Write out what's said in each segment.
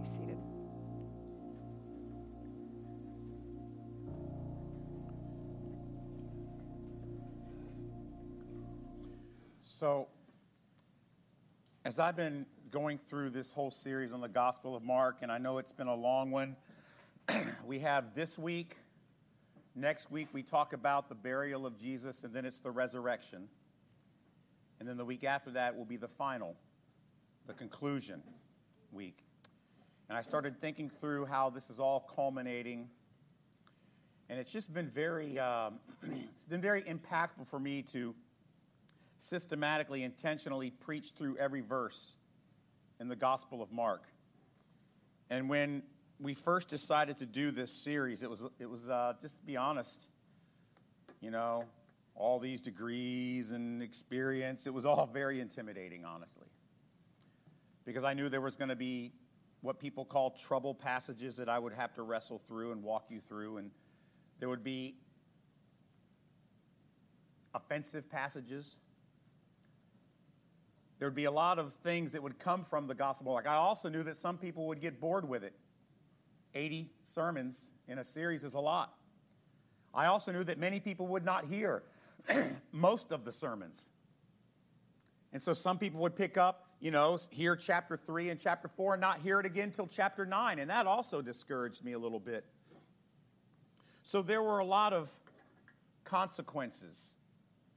Be seated. So, as I've been going through this whole series on the Gospel of Mark, and I know it's been a long one, we have this week, next week, we talk about the burial of Jesus, and then it's the resurrection. And then the week after that will be the final, the conclusion week. And I started thinking through how this is all culminating. And it's just been very, um, it's been very impactful for me to systematically, intentionally preach through every verse in the Gospel of Mark. And when we first decided to do this series, it was, it was uh, just to be honest, you know, all these degrees and experience, it was all very intimidating, honestly. Because I knew there was going to be what people call trouble passages that I would have to wrestle through and walk you through, and there would be offensive passages there would be a lot of things that would come from the gospel. Like I also knew that some people would get bored with it. 80 sermons in a series is a lot. I also knew that many people would not hear most of the sermons. And so some people would pick up, you know, hear chapter 3 and chapter 4 and not hear it again until chapter 9. And that also discouraged me a little bit. So there were a lot of consequences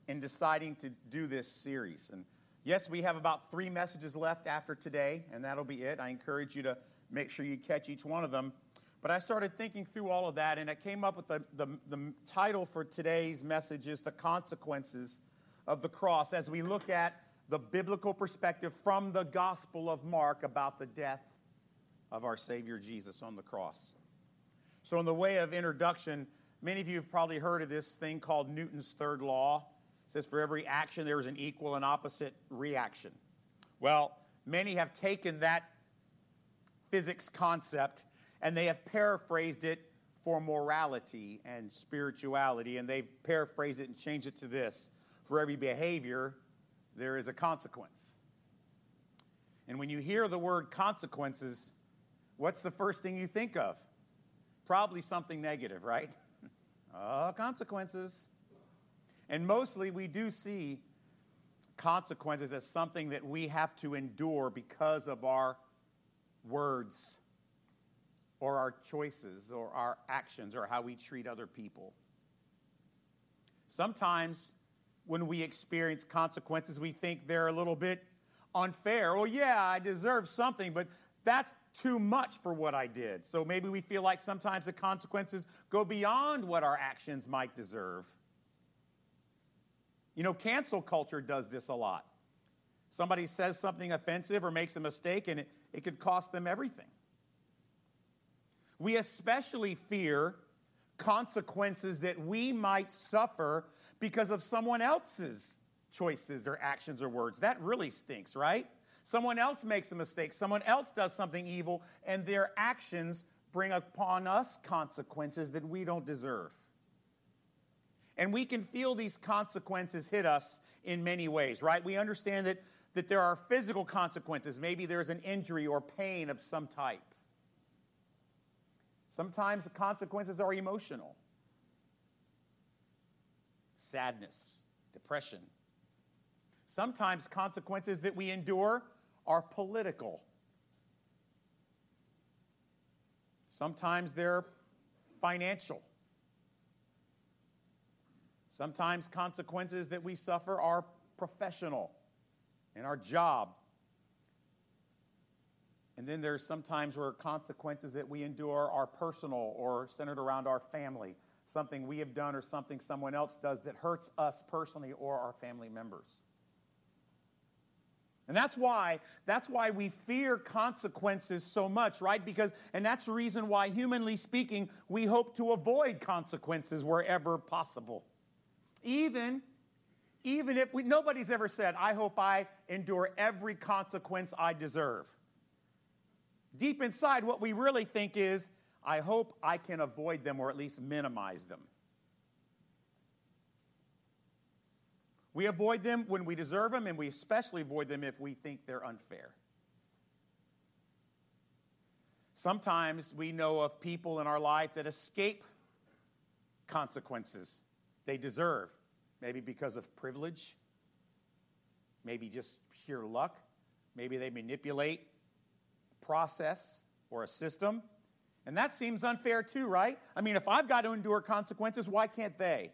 in deciding to do this series. And Yes, we have about three messages left after today, and that'll be it. I encourage you to make sure you catch each one of them. But I started thinking through all of that, and I came up with the, the, the title for today's message is The Consequences of the Cross, as we look at the biblical perspective from the Gospel of Mark about the death of our Savior Jesus on the cross. So, in the way of introduction, many of you have probably heard of this thing called Newton's third law It says, For every action, there is an equal and opposite reaction. Well, many have taken that physics concept and they have paraphrased it for morality and spirituality, and they've paraphrased it and changed it to this For every behavior, there is a consequence. And when you hear the word consequences, what's the first thing you think of? Probably something negative, right? oh, consequences. And mostly we do see consequences as something that we have to endure because of our words or our choices or our actions or how we treat other people. Sometimes when we experience consequences, we think they're a little bit unfair. Well, yeah, I deserve something, but that's too much for what I did. So maybe we feel like sometimes the consequences go beyond what our actions might deserve. You know, cancel culture does this a lot. Somebody says something offensive or makes a mistake, and it, it could cost them everything. We especially fear consequences that we might suffer because of someone else's choices or actions or words. That really stinks, right? Someone else makes a mistake, someone else does something evil, and their actions bring upon us consequences that we don't deserve. And we can feel these consequences hit us in many ways, right? We understand that, that there are physical consequences. Maybe there's an injury or pain of some type. Sometimes the consequences are emotional sadness, depression. Sometimes consequences that we endure are political. Sometimes they're financial. Sometimes consequences that we suffer are professional in our job. And then there's sometimes where consequences that we endure are personal or centered around our family, something we have done or something someone else does that hurts us personally or our family members. And that's why that's why we fear consequences so much, right? Because and that's the reason why humanly speaking, we hope to avoid consequences wherever possible. Even, even if we, nobody's ever said, I hope I endure every consequence I deserve. Deep inside, what we really think is, I hope I can avoid them or at least minimize them. We avoid them when we deserve them, and we especially avoid them if we think they're unfair. Sometimes we know of people in our life that escape consequences they deserve, maybe because of privilege, maybe just sheer luck, maybe they manipulate a process or a system. And that seems unfair too, right? I mean, if I've got to endure consequences, why can't they?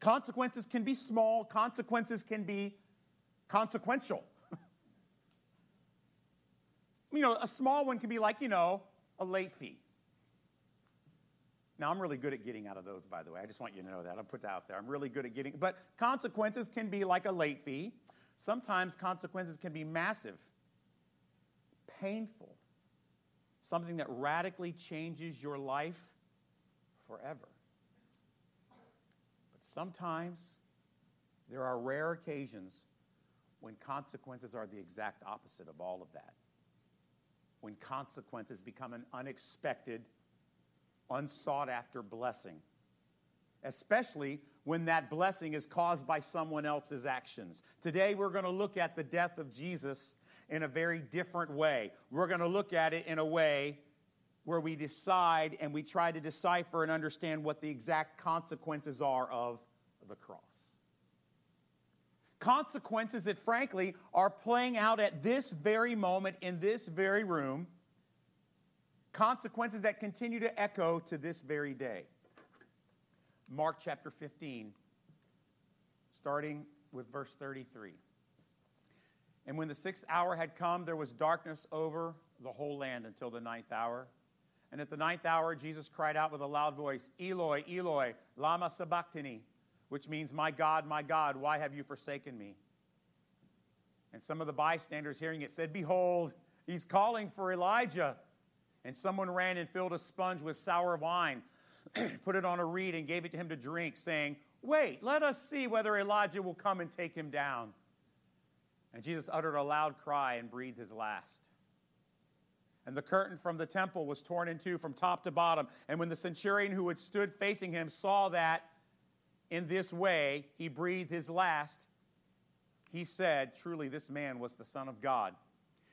Consequences can be small, consequences can be consequential. you know, a small one can be like, you know, a late fee. Now, I'm really good at getting out of those, by the way. I just want you to know that. I'll put that out there. I'm really good at getting, but consequences can be like a late fee. Sometimes consequences can be massive, painful, something that radically changes your life forever. But sometimes there are rare occasions when consequences are the exact opposite of all of that. When consequences become an unexpected, unsought after blessing, especially when that blessing is caused by someone else's actions. Today, we're going to look at the death of Jesus in a very different way. We're going to look at it in a way where we decide and we try to decipher and understand what the exact consequences are of the cross consequences that, frankly, are playing out at this very moment in this very room, consequences that continue to echo to this very day. Mark chapter 15, starting with verse 33. And when the sixth hour had come, there was darkness over the whole land until the ninth hour. And at the ninth hour, Jesus cried out with a loud voice, Eloi, Eloi, Lama Sabachthani, which means, My God, my God, why have you forsaken me? And some of the bystanders hearing it said, Behold, he's calling for Elijah. And someone ran and filled a sponge with sour wine, put it on a reed, and gave it to him to drink, saying, Wait, let us see whether Elijah will come and take him down. And Jesus uttered a loud cry and breathed his last. And the curtain from the temple was torn in two from top to bottom. And when the centurion who had stood facing him saw that, in this way he breathed his last, he said, Truly, this man was the Son of God.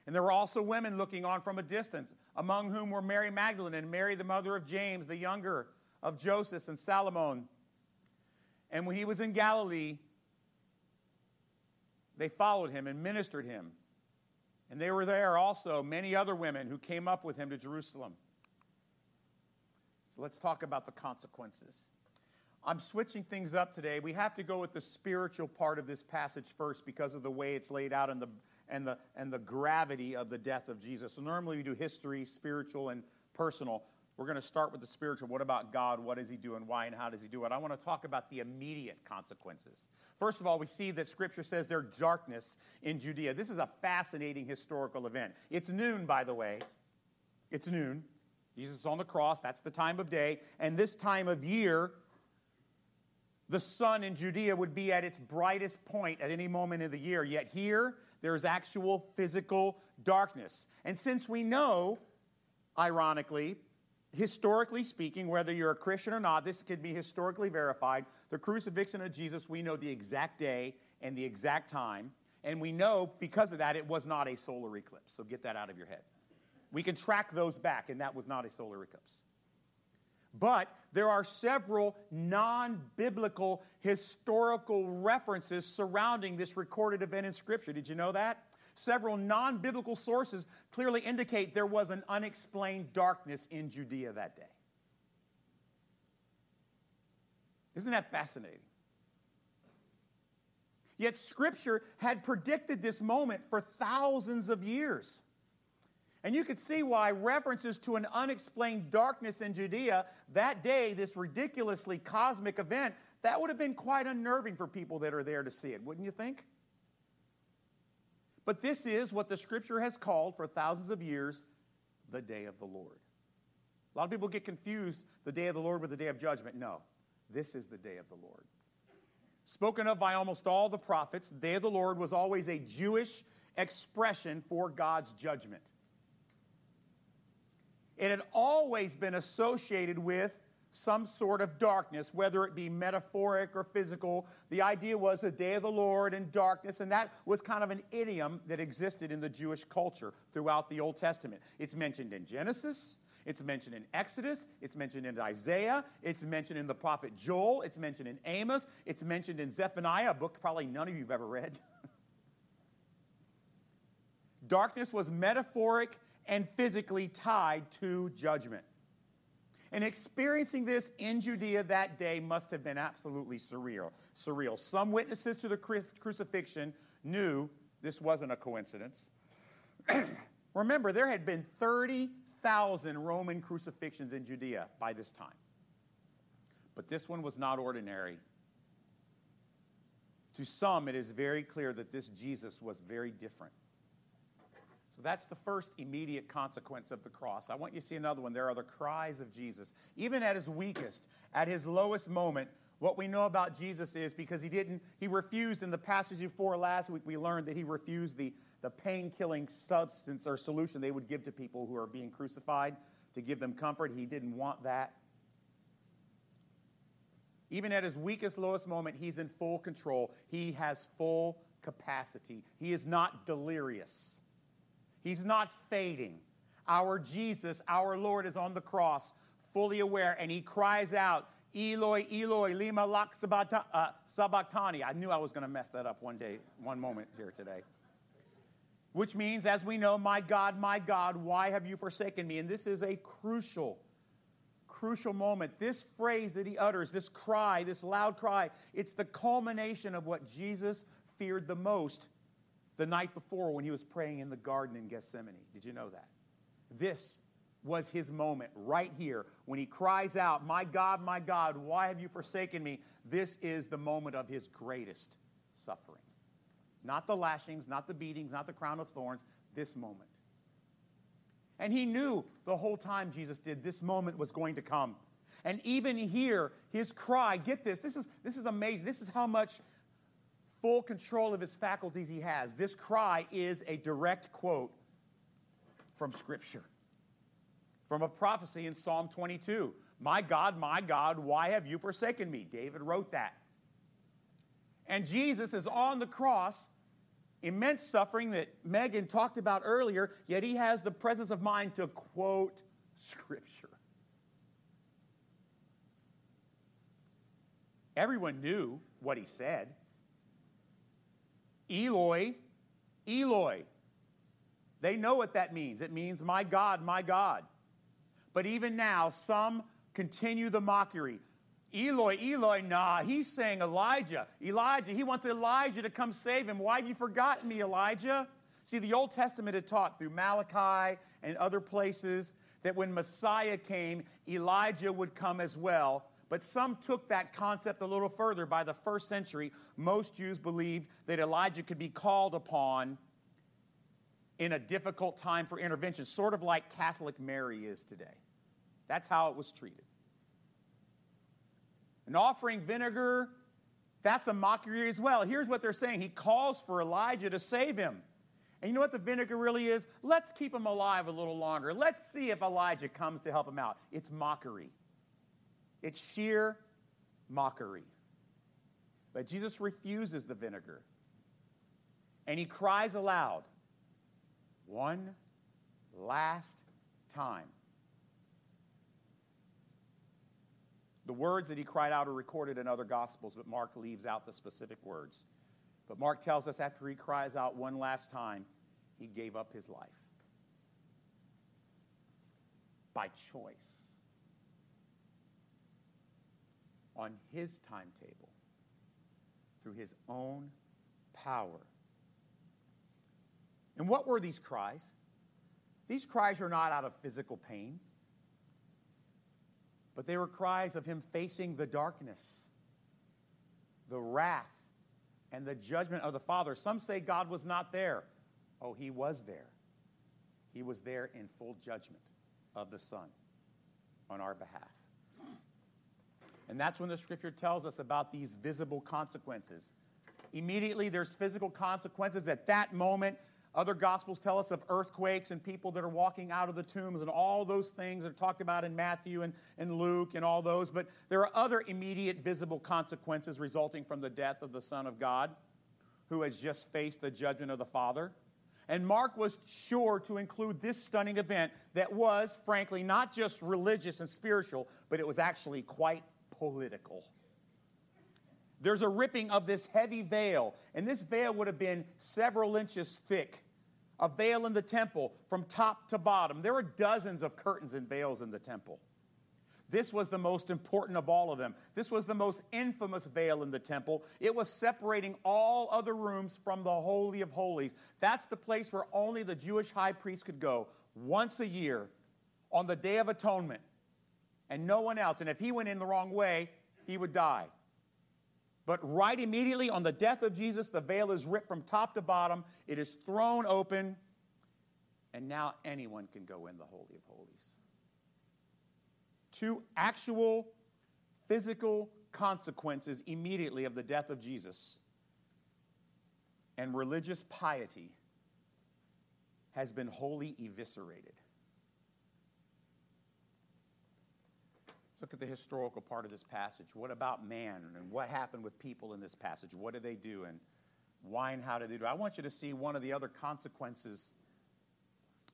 And there were also women looking on from a distance, among whom were Mary Magdalene and Mary, the mother of James, the younger of Joseph and Salome. And when he was in Galilee, they followed him and ministered him. And they were there also many other women who came up with him to Jerusalem. So let's talk about the consequences. I'm switching things up today. We have to go with the spiritual part of this passage first because of the way it's laid out and the, and the, and the gravity of the death of Jesus. So, normally we do history, spiritual, and personal. We're going to start with the spiritual. What about God? What does He do and why and how does He do it? I want to talk about the immediate consequences. First of all, we see that Scripture says there's darkness in Judea. This is a fascinating historical event. It's noon, by the way. It's noon. Jesus is on the cross. That's the time of day. And this time of year, the sun in Judea would be at its brightest point at any moment of the year. Yet here, there is actual physical darkness. And since we know, ironically, historically speaking, whether you're a Christian or not, this could be historically verified. The crucifixion of Jesus, we know the exact day and the exact time. And we know because of that, it was not a solar eclipse. So get that out of your head. We can track those back, and that was not a solar eclipse. But there are several non biblical historical references surrounding this recorded event in Scripture. Did you know that? Several non biblical sources clearly indicate there was an unexplained darkness in Judea that day. Isn't that fascinating? Yet Scripture had predicted this moment for thousands of years. And you could see why references to an unexplained darkness in Judea that day, this ridiculously cosmic event, that would have been quite unnerving for people that are there to see it, wouldn't you think? But this is what the scripture has called for thousands of years the day of the Lord. A lot of people get confused the day of the Lord with the day of judgment. No, this is the day of the Lord. Spoken of by almost all the prophets, the day of the Lord was always a Jewish expression for God's judgment. It had always been associated with some sort of darkness, whether it be metaphoric or physical. The idea was a day of the Lord and darkness, and that was kind of an idiom that existed in the Jewish culture throughout the Old Testament. It's mentioned in Genesis, it's mentioned in Exodus, it's mentioned in Isaiah, it's mentioned in the prophet Joel, it's mentioned in Amos, it's mentioned in Zephaniah, a book probably none of you have ever read. Darkness was metaphoric and physically tied to judgment. And experiencing this in Judea that day must have been absolutely surreal. Surreal. Some witnesses to the crucifixion knew this wasn't a coincidence. Remember, there had been 30,000 Roman crucifixions in Judea by this time. But this one was not ordinary. To some, it is very clear that this Jesus was very different. So that's the first immediate consequence of the cross. I want you to see another one. There are the cries of Jesus. Even at his weakest, at his lowest moment, what we know about Jesus is because he didn't, he refused in the passage before last week, we learned that he refused the, the pain killing substance or solution they would give to people who are being crucified to give them comfort. He didn't want that. Even at his weakest, lowest moment, he's in full control. He has full capacity. He is not delirious. He's not fading. Our Jesus, our Lord, is on the cross, fully aware, and he cries out, Eloi, Eloi, lima lak uh, sabachthani. I knew I was going to mess that up one day, one moment here today. Which means, as we know, my God, my God, why have you forsaken me? And this is a crucial, crucial moment. This phrase that he utters, this cry, this loud cry, it's the culmination of what Jesus feared the most the night before when he was praying in the garden in Gethsemane. Did you know that? This was his moment right here when he cries out, My God, my God, why have you forsaken me? This is the moment of his greatest suffering. Not the lashings, not the beatings, not the crown of thorns, this moment. And he knew the whole time Jesus did, this moment was going to come. And even here, his cry, get this, this is, this is amazing. This is how much full control of his faculties he has. This cry is a direct quote from Scripture, from a prophecy in Psalm 22. My God, my God, why have you forsaken me? David wrote that. And Jesus is on the cross, immense suffering that Megan talked about earlier, yet he has the presence of mind to quote Scripture. Everyone knew what he said. Eloi, Eloi. They know what that means. It means, my God, my God. But even now, some continue the mockery. Eloi, Eloi, nah, he's saying Elijah. Elijah, he wants Elijah to come save him. Why have you forgotten me, Elijah? See, the Old Testament had taught through Malachi and other places that when Messiah came, Elijah would come as well but some took that concept a little further. By the first century, most Jews believed that Elijah could be called upon in a difficult time for intervention, sort of like Catholic Mary is today. That's how it was treated. And offering vinegar, that's a mockery as well. Here's what they're saying He calls for Elijah to save him. And you know what the vinegar really is? Let's keep him alive a little longer. Let's see if Elijah comes to help him out. It's mockery. It's sheer mockery. But Jesus refuses the vinegar. And he cries aloud one last time. The words that he cried out are recorded in other gospels, but Mark leaves out the specific words. But Mark tells us after he cries out one last time, he gave up his life by choice. On his timetable through his own power. And what were these cries? These cries are not out of physical pain, but they were cries of him facing the darkness, the wrath, and the judgment of the Father. Some say God was not there. Oh, he was there. He was there in full judgment of the Son on our behalf. And that's when the scripture tells us about these visible consequences. Immediately, there's physical consequences at that moment Other gospels tell us of earthquakes and people that are walking out of the tombs and all those things that are talked about in Matthew and, and Luke and all those. But there are other immediate visible consequences resulting from the death of the Son of God who has just faced the judgment of the Father. And Mark was sure to include this stunning event that was, frankly, not just religious and spiritual, but it was actually quite political. There's a ripping of this heavy veil, and this veil would have been several inches thick. A veil in the temple from top to bottom. There were dozens of curtains and veils in the temple. This was the most important of all of them. This was the most infamous veil in the temple. It was separating all other rooms from the Holy of Holies. That's the place where only the Jewish high priest could go once a year on the Day of Atonement, and no one else. And if he went in the wrong way, he would die. But right immediately on the death of Jesus, the veil is ripped from top to bottom, it is thrown open, and now anyone can go in the Holy of Holies. Two actual physical consequences immediately of the death of Jesus. And religious piety has been wholly eviscerated. Let's look at the historical part of this passage. What about man and what happened with people in this passage? What did they do and why and how did they do? It? I want you to see one of the other consequences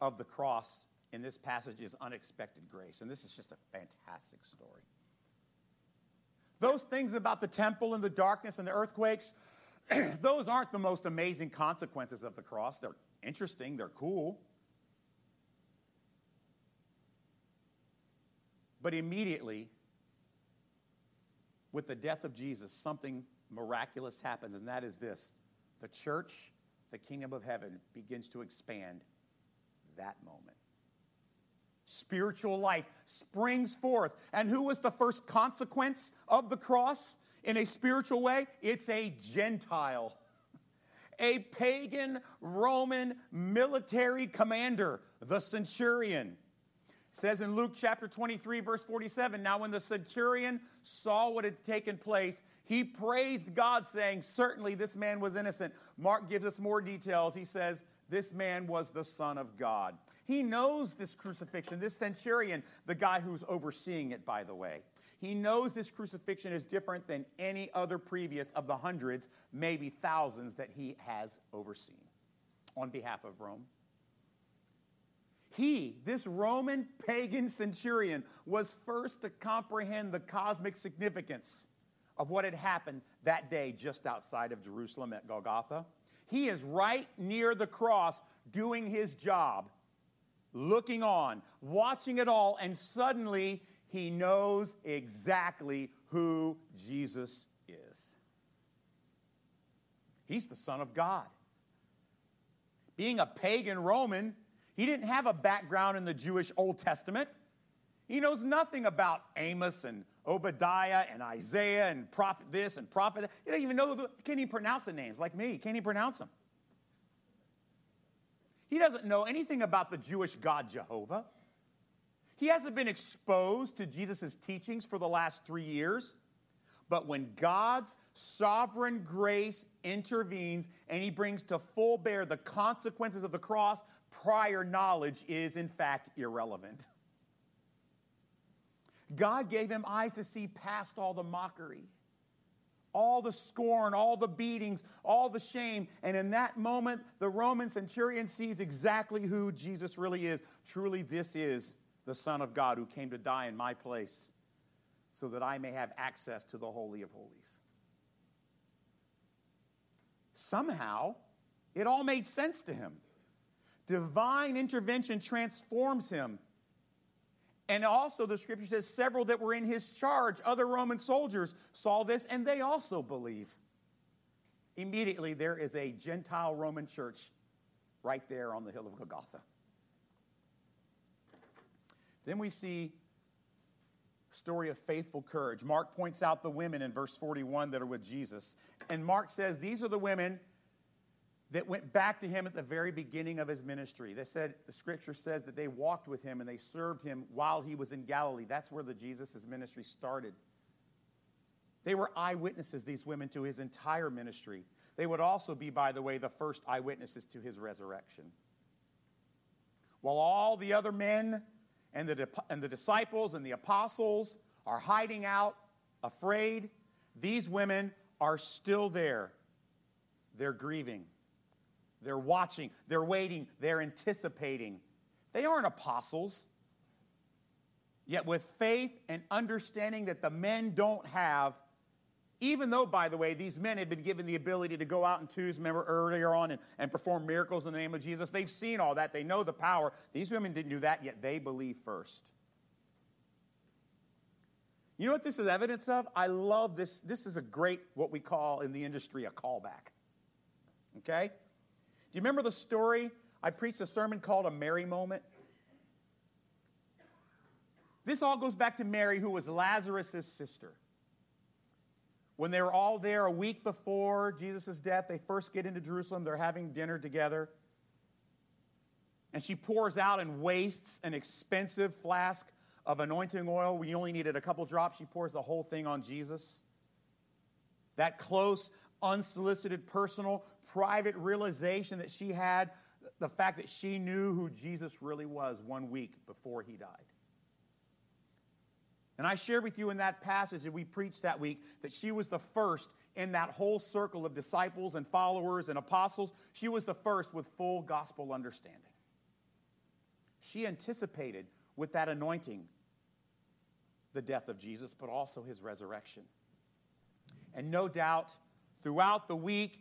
of the cross in this passage is unexpected grace. And this is just a fantastic story. Those things about the temple and the darkness and the earthquakes, those aren't the most amazing consequences of the cross. They're interesting, they're cool. But immediately, with the death of Jesus, something miraculous happens, and that is this the church, the kingdom of heaven, begins to expand that moment. Spiritual life springs forth. And who was the first consequence of the cross in a spiritual way? It's a Gentile, a pagan Roman military commander, the centurion says in Luke chapter 23, verse 47 Now, when the centurion saw what had taken place, he praised God, saying, Certainly this man was innocent. Mark gives us more details. He says, This man was the Son of God. He knows this crucifixion, this centurion, the guy who's overseeing it, by the way. He knows this crucifixion is different than any other previous of the hundreds, maybe thousands, that he has overseen on behalf of Rome. He, this Roman pagan centurion, was first to comprehend the cosmic significance of what had happened that day just outside of Jerusalem at Golgotha. He is right near the cross doing his job, looking on, watching it all, and suddenly he knows exactly who Jesus is. He's the Son of God. Being a pagan Roman, he didn't have a background in the Jewish Old Testament. He knows nothing about Amos and Obadiah and Isaiah and prophet this and prophet that. He doesn't even know, the, can't even pronounce the names like me. Can't even pronounce them. He doesn't know anything about the Jewish God Jehovah. He hasn't been exposed to Jesus' teachings for the last three years. But when God's sovereign grace intervenes and he brings to full bear the consequences of the cross, prior knowledge is, in fact, irrelevant. God gave him eyes to see past all the mockery, all the scorn, all the beatings, all the shame. And in that moment, the Roman centurion sees exactly who Jesus really is. Truly, this is the Son of God who came to die in my place so that I may have access to the Holy of Holies. Somehow, it all made sense to him. Divine intervention transforms him. And also, the scripture says several that were in his charge, other Roman soldiers, saw this and they also believe. Immediately, there is a Gentile Roman church right there on the hill of Golgotha. Then we see story of faithful courage. Mark points out the women in verse 41 that are with Jesus. And Mark says, These are the women that went back to him at the very beginning of his ministry. They said, the scripture says that they walked with him and they served him while he was in Galilee. That's where the Jesus' ministry started. They were eyewitnesses, these women, to his entire ministry. they would also be, by the way, the first eyewitnesses to his resurrection. While all the other men and the, and the disciples and the apostles are hiding out, afraid, these women are still there. They're grieving, they're watching, they're waiting, they're anticipating. They aren't apostles. Yet, with faith and understanding that the men don't have, even though, by the way, these men had been given the ability to go out in twos, remember earlier on, and, and perform miracles in the name of Jesus, they've seen all that. They know the power. These women didn't do that, yet they believe first. You know what this is evidence of? I love this. This is a great, what we call in the industry, a callback. Okay? Do you remember the story? I preached a sermon called A Mary Moment. This all goes back to Mary, who was Lazarus' sister. When they were all there a week before Jesus' death, they first get into Jerusalem. They're having dinner together. And she pours out and wastes an expensive flask of anointing oil. We only needed a couple drops. She pours the whole thing on Jesus. That close, unsolicited, personal, private realization that she had, the fact that she knew who Jesus really was one week before he died. And I shared with you in that passage that we preached that week that she was the first in that whole circle of disciples and followers and apostles. She was the first with full gospel understanding. She anticipated with that anointing the death of Jesus, but also his resurrection. And no doubt, throughout the week,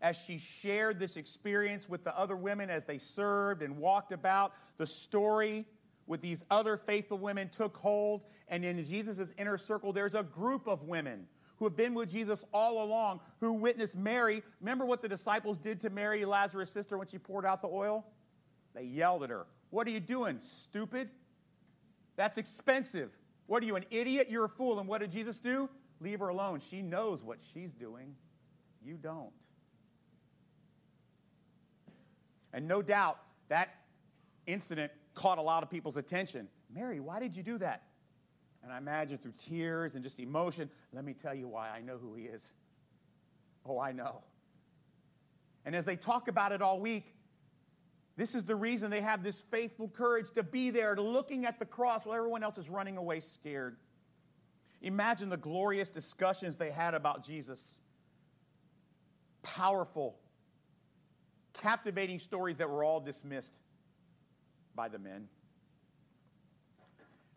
as she shared this experience with the other women as they served and walked about, the story with these other faithful women took hold. And in Jesus' inner circle, there's a group of women who have been with Jesus all along who witnessed Mary. Remember what the disciples did to Mary, Lazarus' sister, when she poured out the oil? They yelled at her. What are you doing, stupid? That's expensive. What are you, an idiot? You're a fool. And what did Jesus do? Leave her alone. She knows what she's doing. You don't. And no doubt that incident caught a lot of people's attention. Mary, why did you do that? And I imagine through tears and just emotion, let me tell you why I know who he is. Oh, I know. And as they talk about it all week, this is the reason they have this faithful courage to be there, to looking at the cross while everyone else is running away scared. Imagine the glorious discussions they had about Jesus. Powerful, captivating stories that were all dismissed by the men.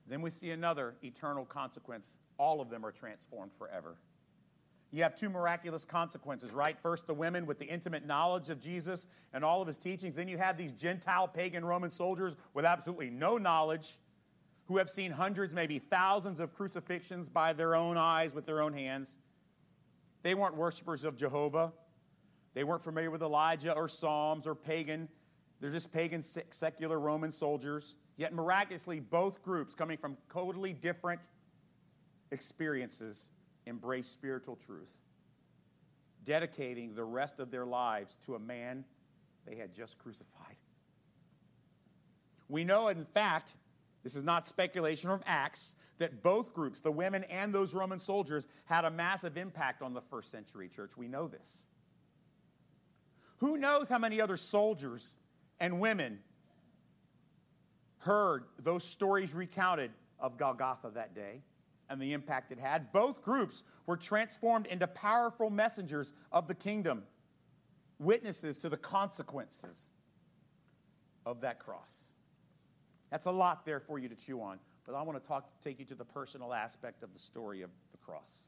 Then we see another eternal consequence. All of them are transformed forever. You have two miraculous consequences, right? First, the women with the intimate knowledge of Jesus and all of his teachings. Then you have these Gentile pagan Roman soldiers with absolutely no knowledge who have seen hundreds, maybe thousands of crucifixions by their own eyes with their own hands. They weren't worshipers of Jehovah. They weren't familiar with Elijah or Psalms or pagan they're just pagan, secular Roman soldiers. Yet miraculously, both groups, coming from totally different experiences, embrace spiritual truth, dedicating the rest of their lives to a man they had just crucified. We know, in fact, this is not speculation from Acts, that both groups, the women and those Roman soldiers, had a massive impact on the first century church. We know this. Who knows how many other soldiers and women heard those stories recounted of Golgotha that day and the impact it had. Both groups were transformed into powerful messengers of the kingdom, witnesses to the consequences of that cross. That's a lot there for you to chew on, but I want to talk, take you to the personal aspect of the story of the cross.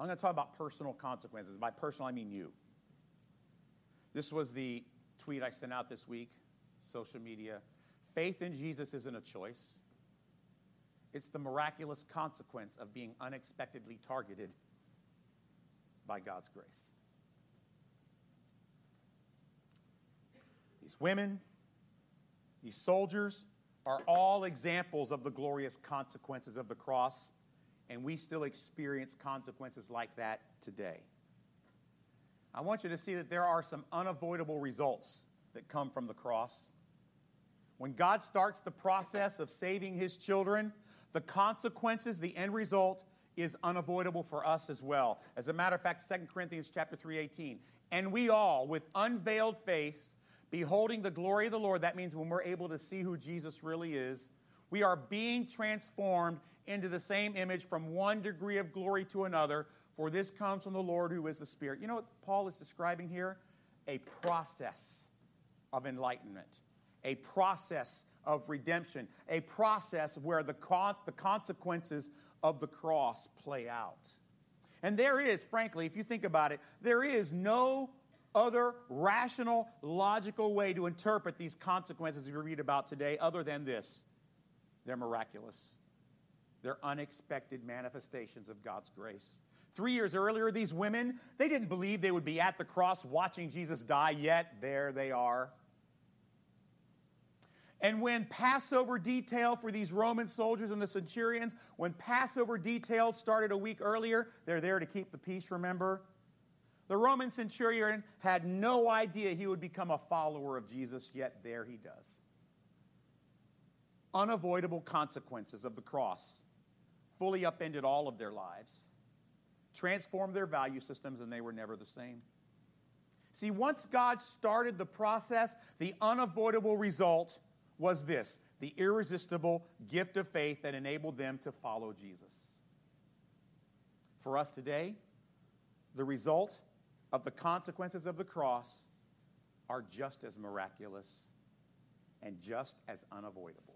I'm going to talk about personal consequences. By personal, I mean you. This was the tweet I sent out this week, social media. Faith in Jesus isn't a choice, it's the miraculous consequence of being unexpectedly targeted by God's grace. These women, these soldiers, are all examples of the glorious consequences of the cross, and we still experience consequences like that today. I want you to see that there are some unavoidable results that come from the cross. When God starts the process of saving his children, the consequences, the end result, is unavoidable for us as well. As a matter of fact, 2 Corinthians chapter 3:18. And we all with unveiled face beholding the glory of the Lord, that means when we're able to see who Jesus really is, we are being transformed into the same image from one degree of glory to another, for this comes from the Lord who is the Spirit. You know what Paul is describing here? A process of enlightenment, a process of redemption, a process where the, the consequences of the cross play out. And there is, frankly, if you think about it, there is no other rational, logical way to interpret these consequences we read about today other than this they're miraculous. They're unexpected manifestations of God's grace. Three years earlier, these women, they didn't believe they would be at the cross watching Jesus die, yet there they are. And when Passover detail for these Roman soldiers and the centurions, when Passover detail started a week earlier, they're there to keep the peace, remember? The Roman centurion had no idea he would become a follower of Jesus, yet there he does. Unavoidable consequences of the cross fully upended all of their lives, transformed their value systems, and they were never the same. See, once God started the process, the unavoidable result was this the irresistible gift of faith that enabled them to follow Jesus. For us today, the result of the consequences of the cross are just as miraculous and just as unavoidable.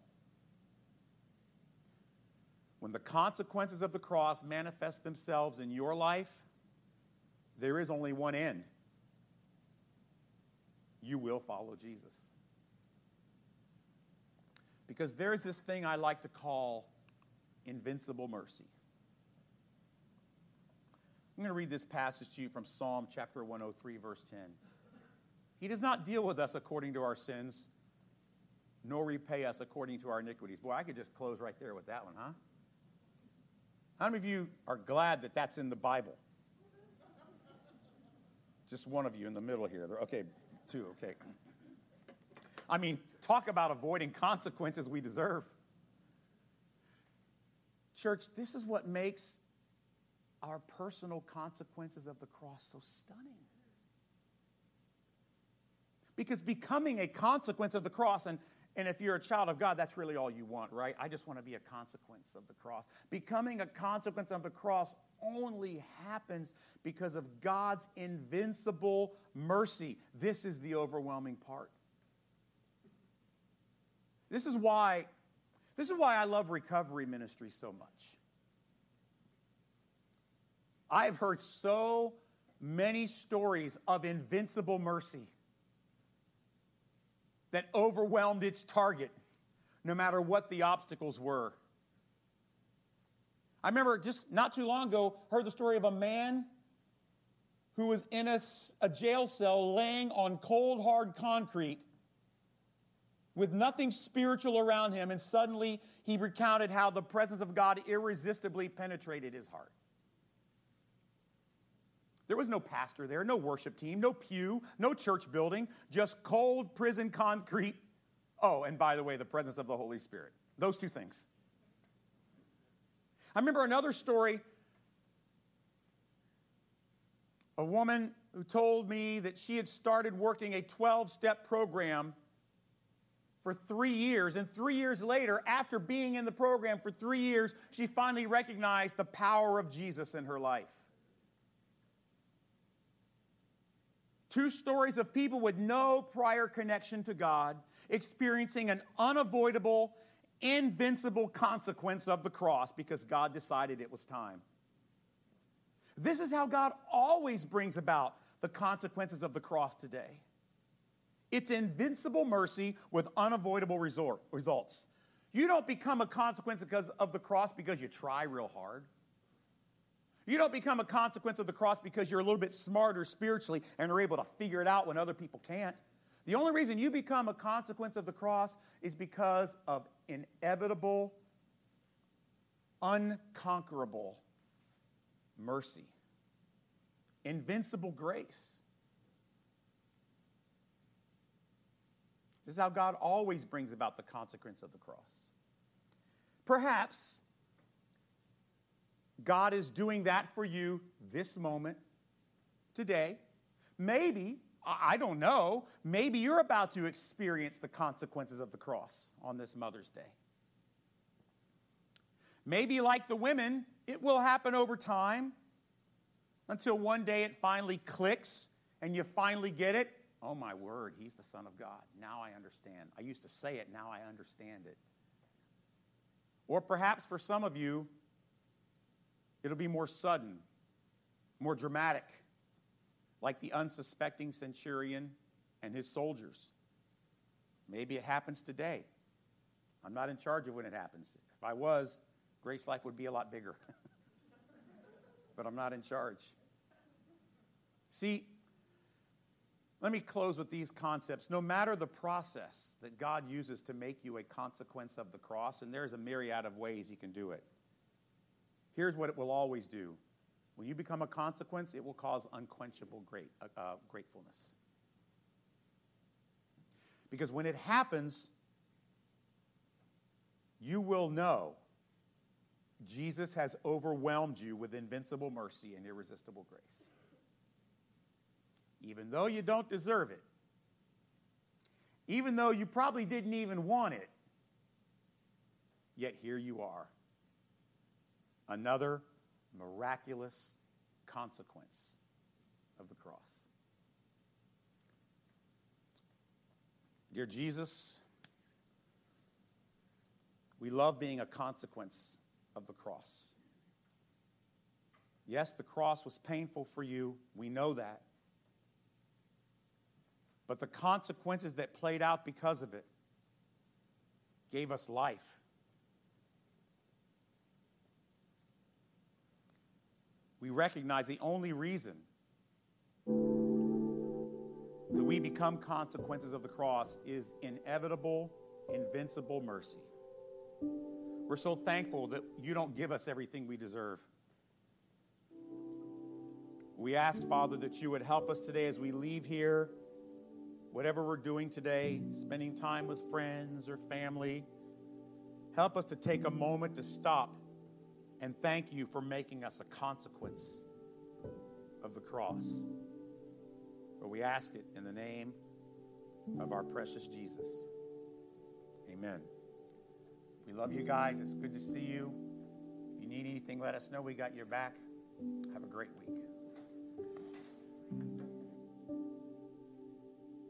When the consequences of the cross manifest themselves in your life, there is only one end. You will follow Jesus. Because there is this thing I like to call invincible mercy. I'm going to read this passage to you from Psalm chapter 103, verse 10. He does not deal with us according to our sins, nor repay us according to our iniquities. Boy, I could just close right there with that one, huh? How many of you are glad that that's in the Bible? Just one of you in the middle here. Okay, two, okay. I mean, talk about avoiding consequences we deserve. Church, this is what makes our personal consequences of the cross so stunning. Because becoming a consequence of the cross, and, and if you're a child of God, that's really all you want, right? I just want to be a consequence of the cross. Becoming a consequence of the cross only happens because of God's invincible mercy. This is the overwhelming part. This is why, this is why I love recovery ministry so much. I've heard so many stories of invincible mercy that overwhelmed its target, no matter what the obstacles were. I remember just not too long ago, heard the story of a man who was in a, a jail cell laying on cold, hard concrete with nothing spiritual around him, and suddenly he recounted how the presence of God irresistibly penetrated his heart. There was no pastor there, no worship team, no pew, no church building, just cold prison concrete. Oh, and by the way, the presence of the Holy Spirit. Those two things. I remember another story a woman who told me that she had started working a 12 step program for three years. And three years later, after being in the program for three years, she finally recognized the power of Jesus in her life. Two stories of people with no prior connection to God experiencing an unavoidable, invincible consequence of the cross because God decided it was time. This is how God always brings about the consequences of the cross today. It's invincible mercy with unavoidable resort, results. You don't become a consequence because of the cross because you try real hard. You don't become a consequence of the cross because you're a little bit smarter spiritually and are able to figure it out when other people can't. The only reason you become a consequence of the cross is because of inevitable, unconquerable mercy, invincible grace. This is how God always brings about the consequence of the cross. Perhaps God is doing that for you this moment, today. Maybe, I don't know, maybe you're about to experience the consequences of the cross on this Mother's Day. Maybe, like the women, it will happen over time until one day it finally clicks and you finally get it. Oh, my word, he's the Son of God. Now I understand. I used to say it, now I understand it. Or perhaps for some of you, it'll be more sudden, more dramatic, like the unsuspecting centurion and his soldiers. Maybe it happens today. I'm not in charge of when it happens. If I was, Grace Life would be a lot bigger. but I'm not in charge. See, let me close with these concepts. No matter the process that God uses to make you a consequence of the cross, and there's a myriad of ways He can do it, here's what it will always do. When you become a consequence, it will cause unquenchable great, uh, uh, gratefulness. Because when it happens, you will know Jesus has overwhelmed you with invincible mercy and irresistible grace even though you don't deserve it, even though you probably didn't even want it, yet here you are. Another miraculous consequence of the cross. Dear Jesus, we love being a consequence of the cross. Yes, the cross was painful for you. We know that but the consequences that played out because of it gave us life. We recognize the only reason that we become consequences of the cross is inevitable, invincible mercy. We're so thankful that you don't give us everything we deserve. We ask, Father, that you would help us today as we leave here whatever we're doing today, spending time with friends or family, help us to take a moment to stop and thank you for making us a consequence of the cross. For we ask it in the name of our precious Jesus. Amen. We love you guys. It's good to see you. If you need anything, let us know. We got your back. Have a great week.